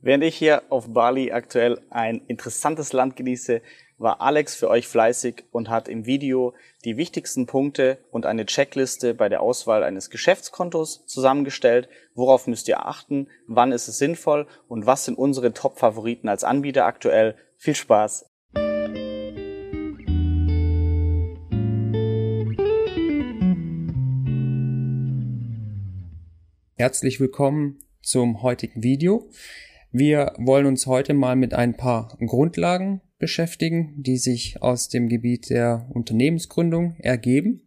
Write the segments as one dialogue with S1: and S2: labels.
S1: Während ich hier auf Bali aktuell ein interessantes Land genieße, war Alex für euch fleißig und hat im Video die wichtigsten Punkte und eine Checkliste bei der Auswahl eines Geschäftskontos zusammengestellt. Worauf müsst ihr achten? Wann ist es sinnvoll? Und was sind unsere Top-Favoriten als Anbieter aktuell? Viel Spaß!
S2: Herzlich willkommen zum heutigen Video. Wir wollen uns heute mal mit ein paar Grundlagen beschäftigen, die sich aus dem Gebiet der Unternehmensgründung ergeben.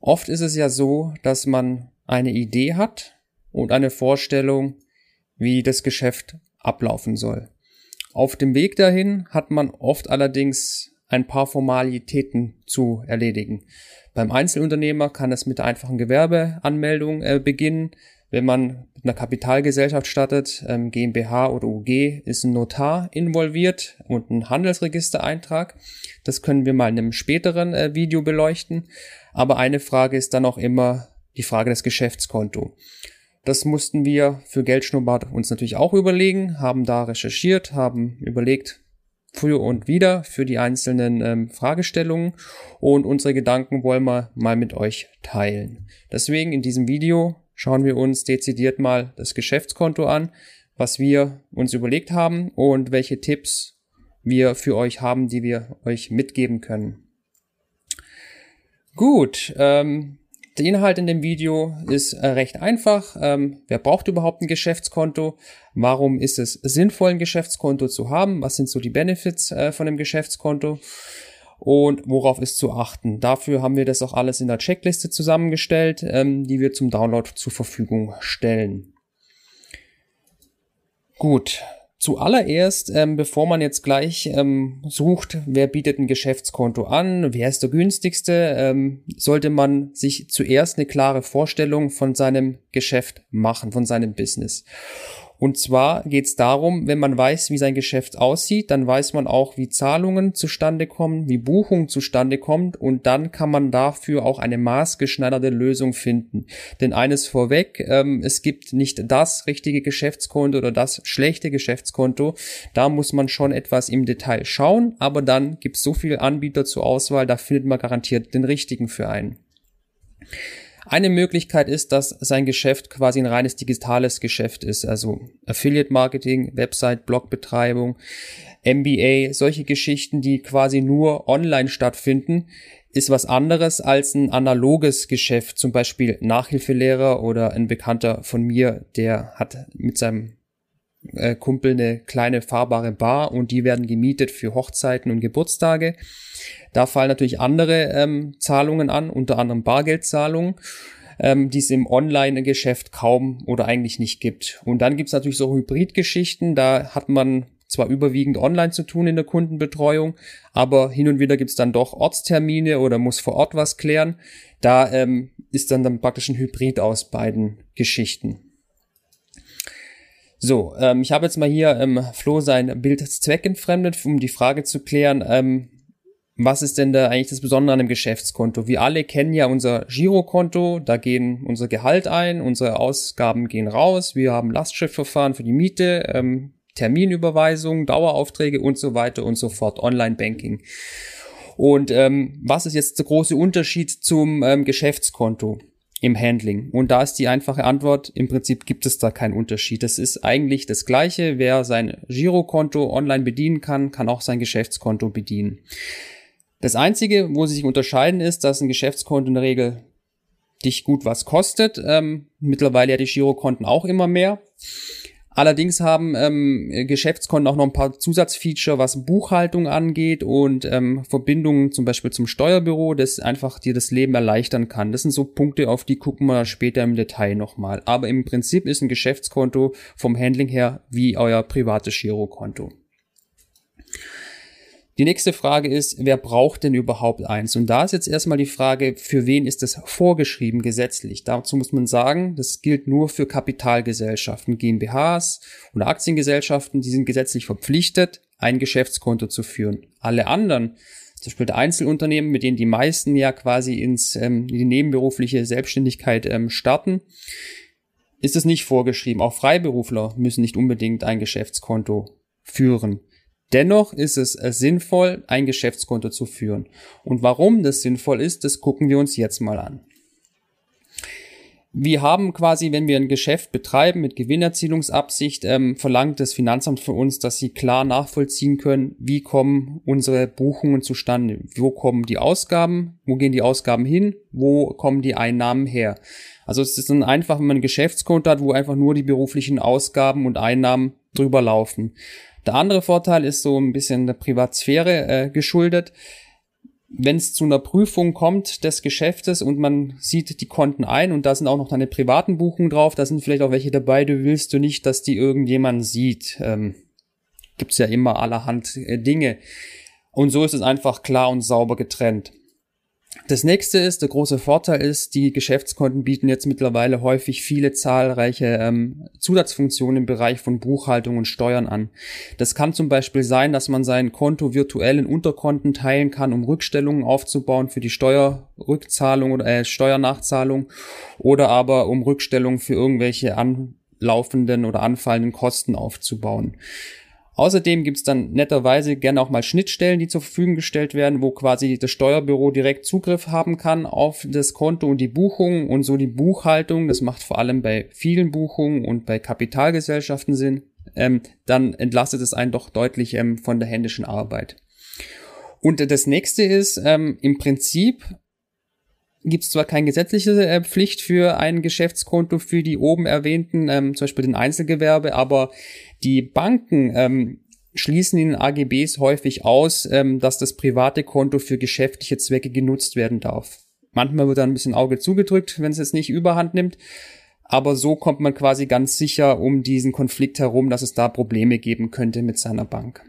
S2: Oft ist es ja so, dass man eine Idee hat und eine Vorstellung, wie das Geschäft ablaufen soll. Auf dem Weg dahin hat man oft allerdings ein paar Formalitäten zu erledigen. Beim Einzelunternehmer kann es mit der einfachen Gewerbeanmeldung äh, beginnen. Wenn man mit einer Kapitalgesellschaft startet, ähm, GmbH oder UG, ist ein Notar involviert und ein Handelsregistereintrag. Das können wir mal in einem späteren äh, Video beleuchten. Aber eine Frage ist dann auch immer die Frage des Geschäftskonto. Das mussten wir für Geldschnurrbart uns natürlich auch überlegen, haben da recherchiert, haben überlegt, für und wieder für die einzelnen ähm, Fragestellungen und unsere Gedanken wollen wir mal mit euch teilen. Deswegen in diesem Video schauen wir uns dezidiert mal das Geschäftskonto an, was wir uns überlegt haben und welche Tipps wir für euch haben, die wir euch mitgeben können. Gut, ähm, der Inhalt in dem Video ist äh, recht einfach. Ähm, wer braucht überhaupt ein Geschäftskonto? Warum ist es sinnvoll, ein Geschäftskonto zu haben? Was sind so die Benefits äh, von dem Geschäftskonto? Und worauf ist zu achten. Dafür haben wir das auch alles in der Checkliste zusammengestellt, ähm, die wir zum Download zur Verfügung stellen. Gut, Zuallererst, ähm, bevor man jetzt gleich ähm, sucht, wer bietet ein Geschäftskonto an, wer ist der günstigste, ähm, sollte man sich zuerst eine klare Vorstellung von seinem Geschäft machen, von seinem Business. Und zwar geht es darum, wenn man weiß, wie sein Geschäft aussieht, dann weiß man auch, wie Zahlungen zustande kommen, wie Buchung zustande kommt und dann kann man dafür auch eine maßgeschneiderte Lösung finden. Denn eines vorweg, ähm, es gibt nicht das richtige Geschäftskonto oder das schlechte Geschäftskonto. Da muss man schon etwas im Detail schauen, aber dann gibt es so viele Anbieter zur Auswahl, da findet man garantiert den richtigen für einen. Eine Möglichkeit ist, dass sein Geschäft quasi ein reines digitales Geschäft ist, also Affiliate Marketing, Website, Blogbetreibung, MBA, solche Geschichten, die quasi nur online stattfinden, ist was anderes als ein analoges Geschäft, zum Beispiel Nachhilfelehrer oder ein Bekannter von mir, der hat mit seinem äh, Kumpel eine kleine fahrbare Bar und die werden gemietet für Hochzeiten und Geburtstage. Da fallen natürlich andere ähm, Zahlungen an, unter anderem Bargeldzahlungen, ähm, die es im Online-Geschäft kaum oder eigentlich nicht gibt. Und dann gibt's natürlich so Hybridgeschichten, da hat man zwar überwiegend online zu tun in der Kundenbetreuung, aber hin und wieder gibt's dann doch Ortstermine oder muss vor Ort was klären. Da ähm, ist dann, dann praktisch ein Hybrid aus beiden Geschichten. So, ähm, ich habe jetzt mal hier ähm, Flo sein Bild zweckentfremdet, um die Frage zu klären, ähm, was ist denn da eigentlich das Besondere an einem Geschäftskonto? Wir alle kennen ja unser Girokonto, da gehen unser Gehalt ein, unsere Ausgaben gehen raus, wir haben Lastschriftverfahren für die Miete, ähm, Terminüberweisungen, Daueraufträge und so weiter und so fort, Online-Banking. Und ähm, was ist jetzt der große Unterschied zum ähm, Geschäftskonto? Im Handling. Und da ist die einfache Antwort, im Prinzip gibt es da keinen Unterschied. Das ist eigentlich das Gleiche. Wer sein Girokonto online bedienen kann, kann auch sein Geschäftskonto bedienen. Das Einzige, wo sie sich unterscheiden, ist, dass ein Geschäftskonto in der Regel dich gut was kostet. Ähm, mittlerweile ja die Girokonten auch immer mehr. Allerdings haben ähm, Geschäftskonten auch noch ein paar Zusatzfeature, was Buchhaltung angeht und ähm, Verbindungen zum Beispiel zum Steuerbüro, das einfach dir das Leben erleichtern kann. Das sind so Punkte, auf die gucken wir später im Detail nochmal. Aber im Prinzip ist ein Geschäftskonto vom Handling her wie euer privates Girokonto. Die nächste Frage ist, wer braucht denn überhaupt eins? Und da ist jetzt erstmal die Frage, für wen ist das vorgeschrieben gesetzlich? Dazu muss man sagen, das gilt nur für Kapitalgesellschaften, GmbHs oder Aktiengesellschaften, die sind gesetzlich verpflichtet, ein Geschäftskonto zu führen. Alle anderen, zum Beispiel Einzelunternehmen, mit denen die meisten ja quasi ins, ähm, in die nebenberufliche Selbstständigkeit ähm, starten, ist es nicht vorgeschrieben. Auch Freiberufler müssen nicht unbedingt ein Geschäftskonto führen. Dennoch ist es äh, sinnvoll, ein Geschäftskonto zu führen. Und warum das sinnvoll ist, das gucken wir uns jetzt mal an. Wir haben quasi, wenn wir ein Geschäft betreiben mit Gewinnerzielungsabsicht, ähm, verlangt das Finanzamt von uns, dass sie klar nachvollziehen können, wie kommen unsere Buchungen zustande, wo kommen die Ausgaben, wo gehen die Ausgaben hin, wo kommen die Einnahmen her. Also es ist dann einfach, wenn man ein Geschäftskonto hat, wo einfach nur die beruflichen Ausgaben und Einnahmen drüber laufen. Der andere Vorteil ist so ein bisschen der Privatsphäre äh, geschuldet wenn es zu einer Prüfung kommt des Geschäftes und man sieht die Konten ein und da sind auch noch deine privaten Buchungen drauf, da sind vielleicht auch welche dabei, du willst du nicht, dass die irgendjemand sieht. Ähm, gibt's ja immer allerhand äh, Dinge. Und so ist es einfach klar und sauber getrennt. Das nächste ist, der große Vorteil ist, die Geschäftskonten bieten jetzt mittlerweile häufig viele zahlreiche ähm, Zusatzfunktionen im Bereich von Buchhaltung und Steuern an. Das kann zum Beispiel sein, dass man sein Konto virtuell in Unterkonten teilen kann, um Rückstellungen aufzubauen für die Steuerrückzahlung oder äh, Steuernachzahlung oder aber um Rückstellungen für irgendwelche anlaufenden oder anfallenden Kosten aufzubauen. Außerdem gibt's dann netterweise gerne auch mal Schnittstellen, die zur Verfügung gestellt werden, wo quasi das Steuerbüro direkt Zugriff haben kann auf das Konto und die Buchung und so die Buchhaltung. Das macht vor allem bei vielen Buchungen und bei Kapitalgesellschaften Sinn. Ähm, dann entlastet es einen doch deutlich ähm, von der händischen Arbeit. Und das nächste ist, ähm, im Prinzip gibt es zwar keine gesetzliche äh, Pflicht für ein Geschäftskonto für die oben erwähnten, ähm, zum Beispiel den Einzelgewerbe, aber die Banken ähm, schließen in AGBs häufig aus, ähm, dass das private Konto für geschäftliche Zwecke genutzt werden darf. Manchmal wird da ein bisschen Auge zugedrückt, wenn es jetzt nicht überhand nimmt. Aber so kommt man quasi ganz sicher um diesen Konflikt herum, dass es da Probleme geben könnte mit seiner Bank.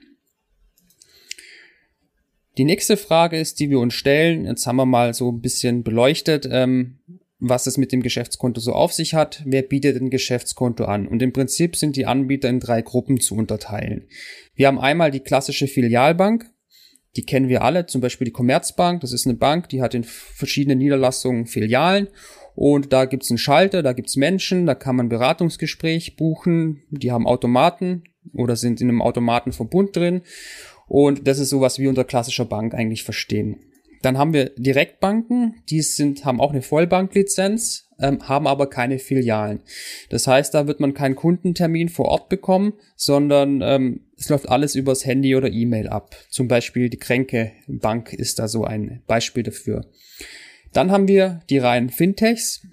S2: Die nächste Frage ist, die wir uns stellen, jetzt haben wir mal so ein bisschen beleuchtet, ähm, was es mit dem Geschäftskonto so auf sich hat. Wer bietet ein Geschäftskonto an? Und im Prinzip sind die Anbieter in drei Gruppen zu unterteilen. Wir haben einmal die klassische Filialbank. Die kennen wir alle, zum Beispiel die Commerzbank. Das ist eine Bank, die hat in verschiedenen Niederlassungen Filialen. Und da gibt's einen Schalter, da gibt's Menschen, da kann man Beratungsgespräch buchen. Die haben Automaten oder sind in einem Automatenverbund drin. Und das ist so, was wir unter klassischer Bank eigentlich verstehen. Dann haben wir Direktbanken, die sind, haben auch eine Vollbanklizenz, ähm, haben aber keine Filialen. Das heißt, da wird man keinen Kundentermin vor Ort bekommen, sondern ähm, es läuft alles übers Handy oder E-Mail ab. Zum Beispiel die Kränke Bank ist da so ein Beispiel dafür. Dann haben wir die reinen Fintechs.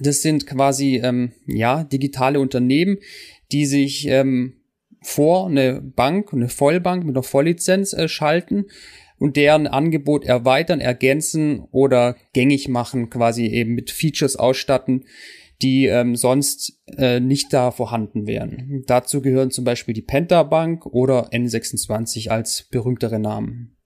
S2: Das sind quasi ähm, ja digitale Unternehmen, die sich ähm, vor eine Bank, eine Vollbank mit einer Volllizenz äh, schalten und deren Angebot erweitern, ergänzen oder gängig machen, quasi eben mit Features ausstatten, die ähm, sonst äh, nicht da vorhanden wären. Dazu gehören zum Beispiel die Penta Bank oder N26 als berühmtere Namen.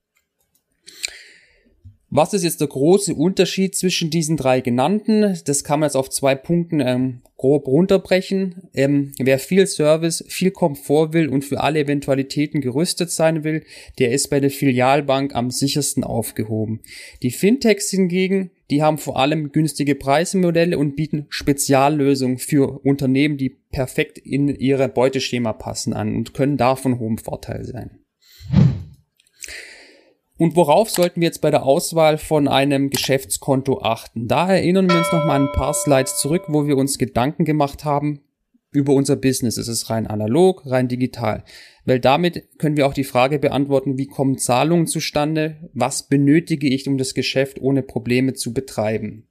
S2: Was ist jetzt der große Unterschied zwischen diesen drei genannten? Das kann man jetzt auf zwei Punkten ähm, grob runterbrechen. Ähm, wer viel Service, viel Komfort will und für alle Eventualitäten gerüstet sein will, der ist bei der Filialbank am sichersten aufgehoben. Die Fintechs hingegen, die haben vor allem günstige Preismodelle und bieten Speziallösungen für Unternehmen, die perfekt in ihre Beuteschema passen an und können davon hohem Vorteil sein. Und worauf sollten wir jetzt bei der Auswahl von einem Geschäftskonto achten? Da erinnern wir uns noch mal ein paar Slides zurück, wo wir uns Gedanken gemacht haben über unser Business. Ist es rein analog, rein digital? Weil damit können wir auch die Frage beantworten, wie kommen Zahlungen zustande? Was benötige ich, um das Geschäft ohne Probleme zu betreiben?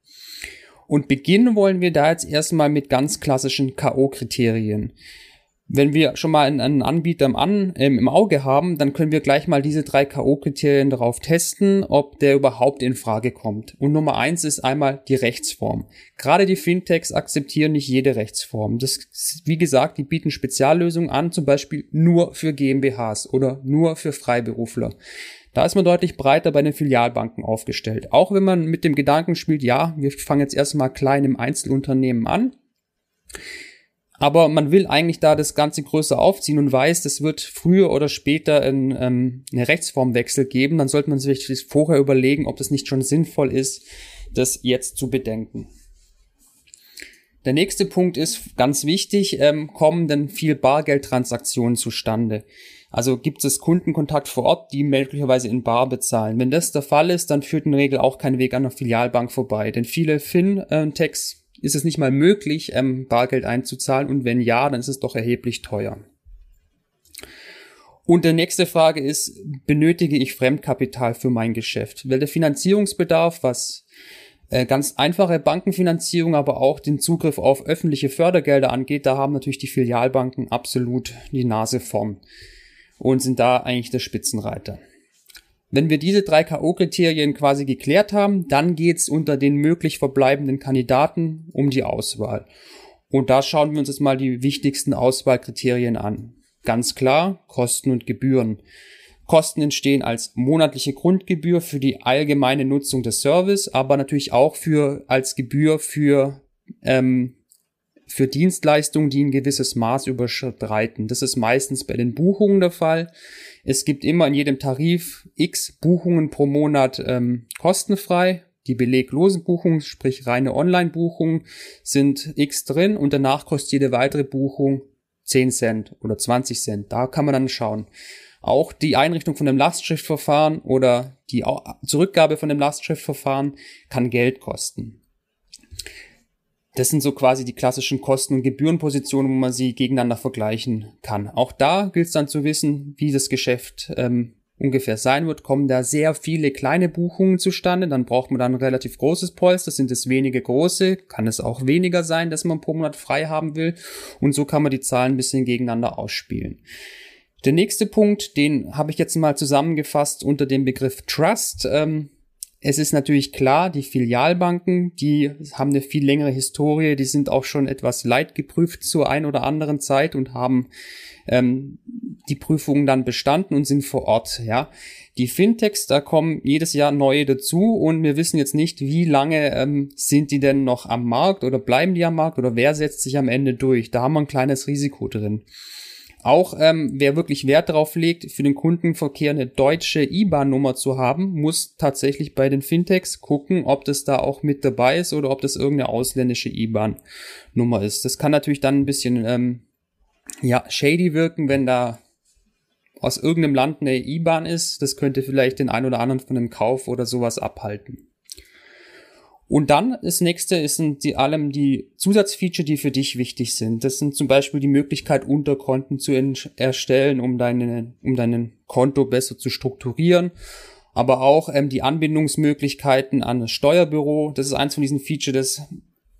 S2: Und beginnen wollen wir da jetzt erstmal mit ganz klassischen K.O.-Kriterien. Wenn wir schon mal einen Anbieter im, An, äh, im Auge haben, dann können wir gleich mal diese drei K.O.-Kriterien darauf testen, ob der überhaupt in Frage kommt. Und Nummer eins ist einmal die Rechtsform. Gerade die Fintechs akzeptieren nicht jede Rechtsform. Das, wie gesagt, die bieten Speziallösungen an, zum Beispiel nur für GmbHs oder nur für Freiberufler. Da ist man deutlich breiter bei den Filialbanken aufgestellt. Auch wenn man mit dem Gedanken spielt, ja, wir fangen jetzt erstmal klein im Einzelunternehmen an aber man will eigentlich da das Ganze größer aufziehen und weiß, es wird früher oder später ein, ähm, eine Rechtsformwechsel geben. Dann sollte man sich vorher überlegen, ob das nicht schon sinnvoll ist, das jetzt zu bedenken. Der nächste Punkt ist ganz wichtig, ähm, kommen denn viel Bargeldtransaktionen zustande? Also gibt es Kundenkontakt vor Ort, die möglicherweise in Bar bezahlen. Wenn das der Fall ist, dann führt in der Regel auch kein Weg an der Filialbank vorbei. Denn viele Fintechs ist es nicht mal möglich, ähm, Bargeld einzuzahlen und wenn ja, dann ist es doch erheblich teuer. Und die nächste Frage ist, benötige ich Fremdkapital für mein Geschäft? Weil der Finanzierungsbedarf, was äh, ganz einfache Bankenfinanzierung, aber auch den Zugriff auf öffentliche Fördergelder angeht, da haben natürlich die Filialbanken absolut die Nase vorn und sind da eigentlich der Spitzenreiter. Wenn wir diese drei K.O.-Kriterien quasi geklärt haben, dann geht's unter den möglich verbleibenden Kandidaten um die Auswahl. Und da schauen wir uns jetzt mal die wichtigsten Auswahlkriterien an. Ganz klar, Kosten und Gebühren. Kosten entstehen als monatliche Grundgebühr für die allgemeine Nutzung des Service, aber natürlich auch für als Gebühr für ähm, für Dienstleistungen, die ein gewisses Maß überschreiten. Das ist meistens bei den Buchungen der Fall. Es gibt immer in jedem Tarif x Buchungen pro Monat ähm, kostenfrei. Die beleglosen Buchungen, sprich reine Online-Buchungen, sind x drin und danach kostet jede weitere Buchung 10 Cent oder 20 Cent. Da kann man dann schauen. Auch die Einrichtung von dem Lastschriftverfahren oder die Zurückgabe von dem Lastschriftverfahren kann Geld kosten. Das sind so quasi die klassischen Kosten- und Gebührenpositionen, wo man sie gegeneinander vergleichen kann. Auch da gilt es dann zu wissen, wie das Geschäft ähm, ungefähr sein wird. Kommen da sehr viele kleine Buchungen zustande, dann braucht man dann ein relativ großes Polster. Sind es wenige große, kann es auch weniger sein, dass man pro Monat frei haben will. Und so kann man die Zahlen ein bisschen gegeneinander ausspielen. Der nächste Punkt, den habe ich jetzt mal zusammengefasst unter dem Begriff Trust. Ähm, es ist natürlich klar, die Filialbanken, die haben eine viel längere Historie, die sind auch schon etwas leidgeprüft zur ein oder anderen Zeit und haben ähm, die Prüfungen dann bestanden und sind vor Ort. Ja, die Fintechs, da kommen jedes Jahr neue dazu und wir wissen jetzt nicht, wie lange ähm, sind die denn noch am Markt oder bleiben die am Markt oder wer setzt sich am Ende durch. Da haben wir ein kleines Risiko drin. Auch ähm, wer wirklich Wert darauf legt, für den Kundenverkehr eine deutsche IBAN-Nummer zu haben, muss tatsächlich bei den Fintechs gucken, ob das da auch mit dabei ist oder ob das irgendeine ausländische IBAN-Nummer ist. Das kann natürlich dann ein bisschen ähm, ja, shady wirken, wenn da aus irgendeinem Land eine IBAN ist. Das könnte vielleicht den einen oder anderen von einem Kauf oder sowas abhalten. Und dann das nächste ist sind die allem die Zusatzfeature, die für dich wichtig sind. Das sind zum Beispiel die Möglichkeit, Unterkonten zu erstellen, um deine, um deinen Konto besser zu strukturieren. Aber auch ähm, die Anbindungsmöglichkeiten an das Steuerbüro. Das ist eins von diesen Features, das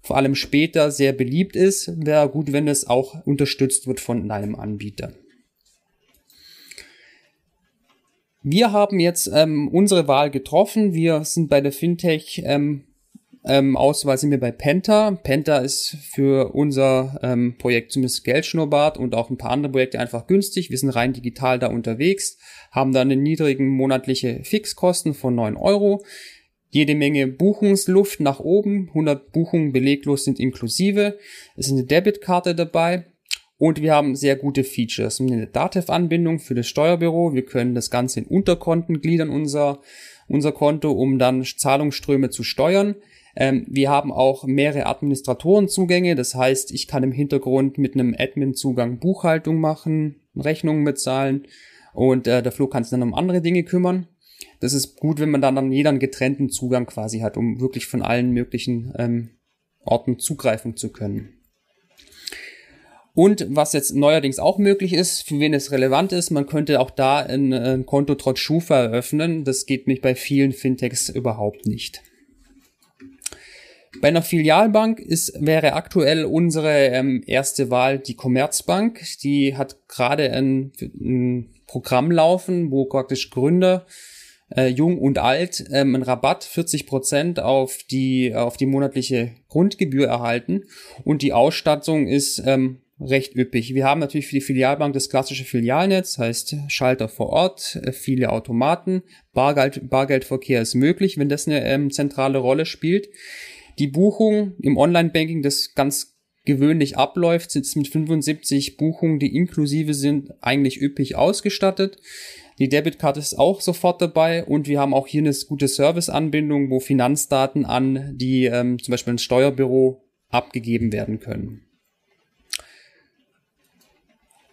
S2: vor allem später sehr beliebt ist. Wäre gut, wenn es auch unterstützt wird von deinem Anbieter. Wir haben jetzt ähm, unsere Wahl getroffen. Wir sind bei der Fintech ähm, ähm, Auswahl sind wir bei Penta. Penta ist für unser ähm, Projekt zumindest Geldschnurrbart und auch ein paar andere Projekte einfach günstig. Wir sind rein digital da unterwegs, haben da eine niedrigen monatliche Fixkosten von 9 Euro. Jede Menge Buchungsluft nach oben. 100 Buchungen beleglos sind inklusive. Es ist eine Debitkarte dabei. Und wir haben sehr gute Features. Eine Datev-Anbindung für das Steuerbüro. Wir können das Ganze in Unterkonten gliedern, unser, unser Konto, um dann Zahlungsströme zu steuern. Ähm, wir haben auch mehrere Administratorenzugänge, das heißt, ich kann im Hintergrund mit einem Admin-Zugang Buchhaltung machen, Rechnungen bezahlen und äh, der Flo kann sich dann um andere Dinge kümmern. Das ist gut, wenn man dann an jeder einen getrennten Zugang quasi hat, um wirklich von allen möglichen ähm, Orten zugreifen zu können. Und was jetzt neuerdings auch möglich ist, für wen es relevant ist, man könnte auch da ein, ein Konto trotz Schufa eröffnen. Das geht mich bei vielen Fintechs überhaupt nicht. Bei einer Filialbank ist, wäre aktuell unsere ähm, erste Wahl die Commerzbank. Die hat gerade ein, ein, Programm laufen, wo praktisch Gründer, äh, jung und alt, ähm, einen Rabatt 40 Prozent auf die, auf die monatliche Grundgebühr erhalten. Und die Ausstattung ist ähm, recht üppig. Wir haben natürlich für die Filialbank das klassische Filialnetz, heißt Schalter vor Ort, äh, viele Automaten, Bargeld, Bargeldverkehr ist möglich, wenn das eine ähm, zentrale Rolle spielt. Die Buchung im Online-Banking, das ganz gewöhnlich abläuft, sind mit 75 Buchungen, die inklusive sind, eigentlich üppig ausgestattet. Die Debitkarte ist auch sofort dabei und wir haben auch hier eine gute Serviceanbindung, wo Finanzdaten an die ähm, zum Beispiel ein Steuerbüro abgegeben werden können.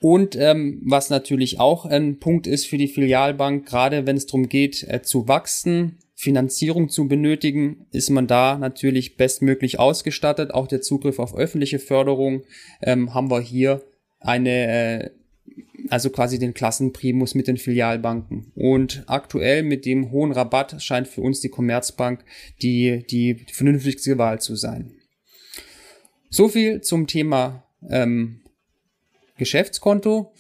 S2: Und ähm, was natürlich auch ein Punkt ist für die Filialbank, gerade wenn es darum geht, äh, zu wachsen, Finanzierung zu benötigen, ist man da natürlich bestmöglich ausgestattet. Auch der Zugriff auf öffentliche Förderung ähm, haben wir hier eine, äh, also quasi den Klassenprimus mit den Filialbanken. Und aktuell mit dem hohen Rabatt scheint für uns die Commerzbank die, die vernünftigste Wahl zu sein. So viel zum Thema ähm, Geschäftskonto.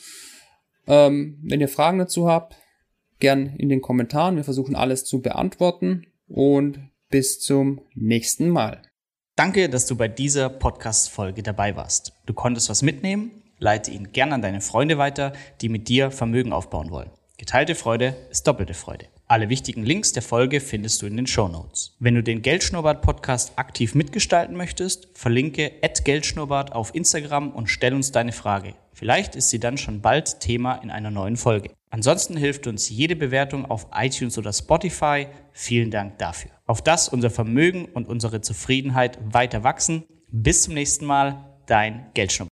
S2: Ähm, wenn ihr Fragen dazu habt, gern in den Kommentaren. Wir versuchen alles zu beantworten und bis zum nächsten Mal.
S1: Danke, dass du bei dieser Podcast-Folge dabei warst. Du konntest was mitnehmen? Leite ihn gern an deine Freunde weiter, die mit dir Vermögen aufbauen wollen. Geteilte Freude ist doppelte Freude. Alle wichtigen Links der Folge findest du in den Show Notes. Wenn du den Geldschnurrbart Podcast aktiv mitgestalten möchtest, verlinke @geldschnurrbart auf Instagram und stell uns deine Frage. Vielleicht ist sie dann schon bald Thema in einer neuen Folge. Ansonsten hilft uns jede Bewertung auf iTunes oder Spotify. Vielen Dank dafür. Auf das unser Vermögen und unsere Zufriedenheit weiter wachsen. Bis zum nächsten Mal, dein Geldschnurrbart.